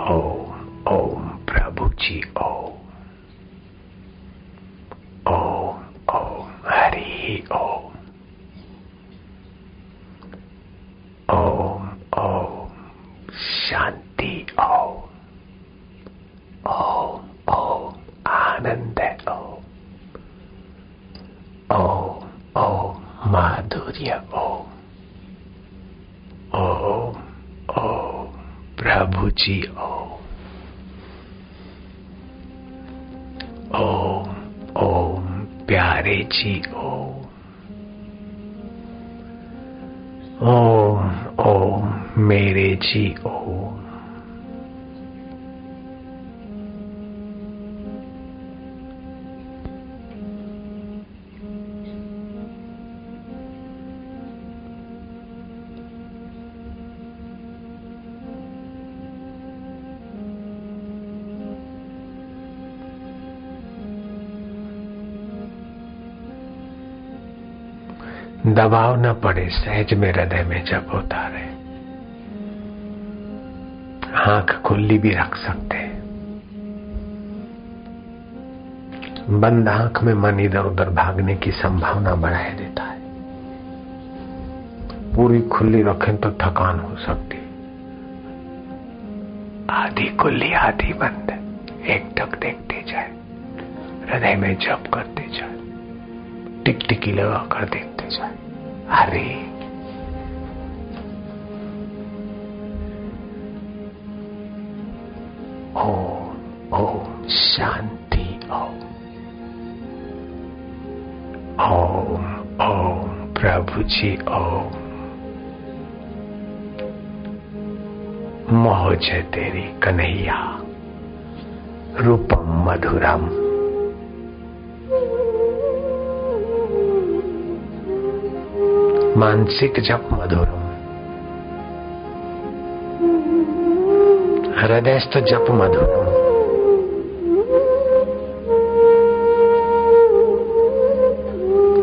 ओम ओम प्रभु जी, ओम। ओम ओम, हरि, ओम। ओम ओम, शांति, ओम। ओम ओम, आनंद, ओम। ओम ओम, माधुर्य, ओम ओम ओम प्रभु जी ओ ओम ओम प्यारे जी ओम ओम ओम मेरे जी ओम दबाव न पड़े, सहज में हृदय में जब होता रहे आँख खुली भी रख सकते हैं। बंद आँख में मन इधर उधर भागने की संभावना बढ़ाए देता है। पूरी खुली रखें तो थकान हो सकती। आधी खुली, आधी बंद। एक टक देखते जाए। हृदय में जप करते जाए। टिक टिकी लगा कर देखते जाए अरे। ओम ओम शांति ओम ओम ओम प्रभु जी ओम। मौज तेरी, कन्हैया। रूपम मधुरम। मानसिक जप मधुरम हृदयस्थ जप मधुरम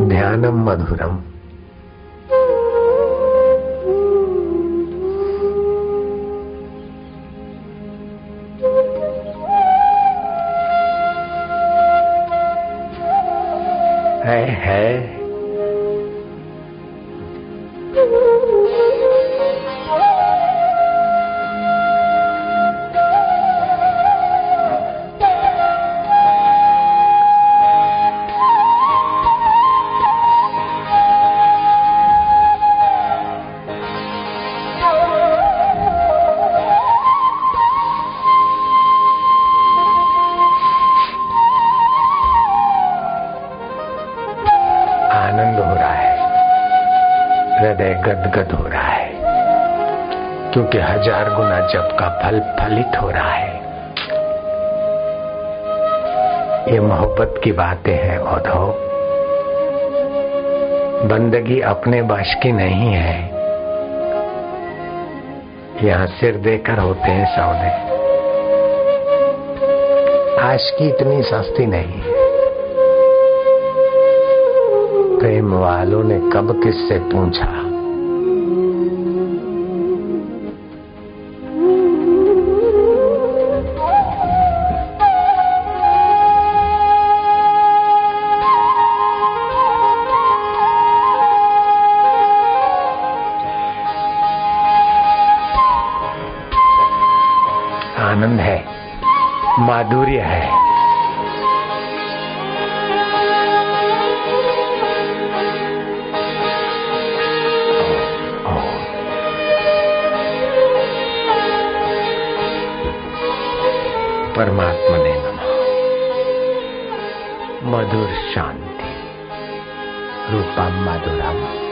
ध्यानम मधुरम। है है। हृदय गदगद हो रहा है। क्योंकि हज़ार गुना जप का फल फलित हो रहा है। ये मोहब्बत की बातें हैं औधो बंदगी अपने वश की नहीं है। यहाँ सिर देकर होते हैं सौदे। आज की इतनी सस्ती नहीं। प्रेम वालों ने कब किससे पूछा? आनंद है माधुर्य है। परमात्मा ने नमः। मधुर शांति। रूपम मधुरम।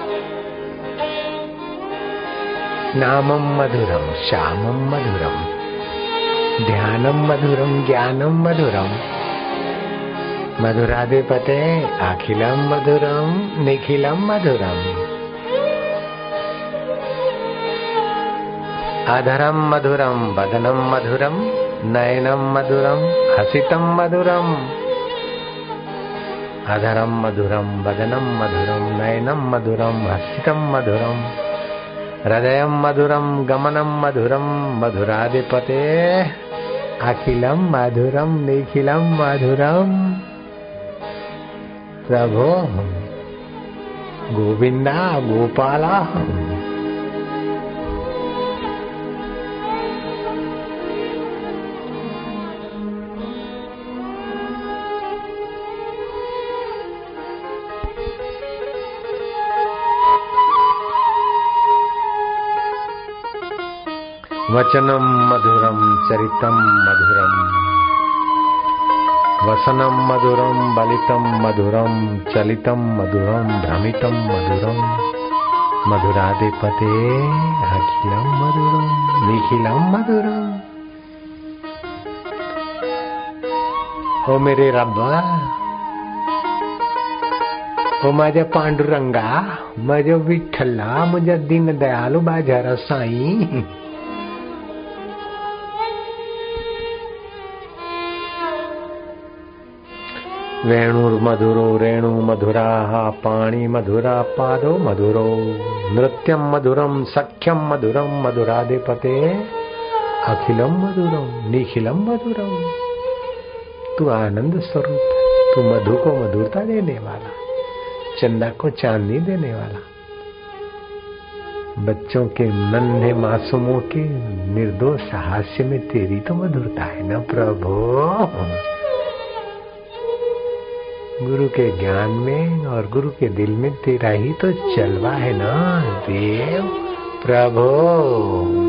नामम मधुरम श्यामम मधुरम ध्यानम मधुरम ज्ञानम मधुरम मधुराधिपते अखिलम मधुरम निखिलम मधुरम अधरम मधुरम वदनम मधुरम नयनम मधुरम हसितम मधुरम अधरम मधुरम वदनम मधुरम नयनम मधुरम हसितम मधुरम हृदय मधुरम गमनम मधुरम मधुराधिपते अखिलम मधुरम निखिलम मधुरम प्रभो गोविंदा गोपाला। वचनम मधुरम, चरितम मधुरम। वसनम मधुरम, बलितम मधुरम, चलितम मधुरम, भ्रमितम मधुरम। मधुराधिपते अखिलम मधुरम, निखिलम मधुरम। ओ मेरे रब्बा, ओ माझ्या पांडुरंगा, माझ्या विठ्ठला, माझ्या दीनदयालू बाज़ार साई। वेणुर्मधुरो रेणु मधुरा, पाणी मधुरा पादो मधुरो। नृत्यम मधुरम सख्यम मधुरम मधुराधिपते अखिलम मधुरम निखिलम मधुरम तू आनंद स्वरूप, तू मधु को मधुरता देने वाला, चंदा को चांदनी देने वाला। बच्चों के नन्हे मासूमों के निर्दोष हास्य में तेरी तो मधुरता है ना प्रभु? गुरु के ज्ञान में और गुरु के दिल में तेरा ही तो चलवा है ना, देव। प्रभु।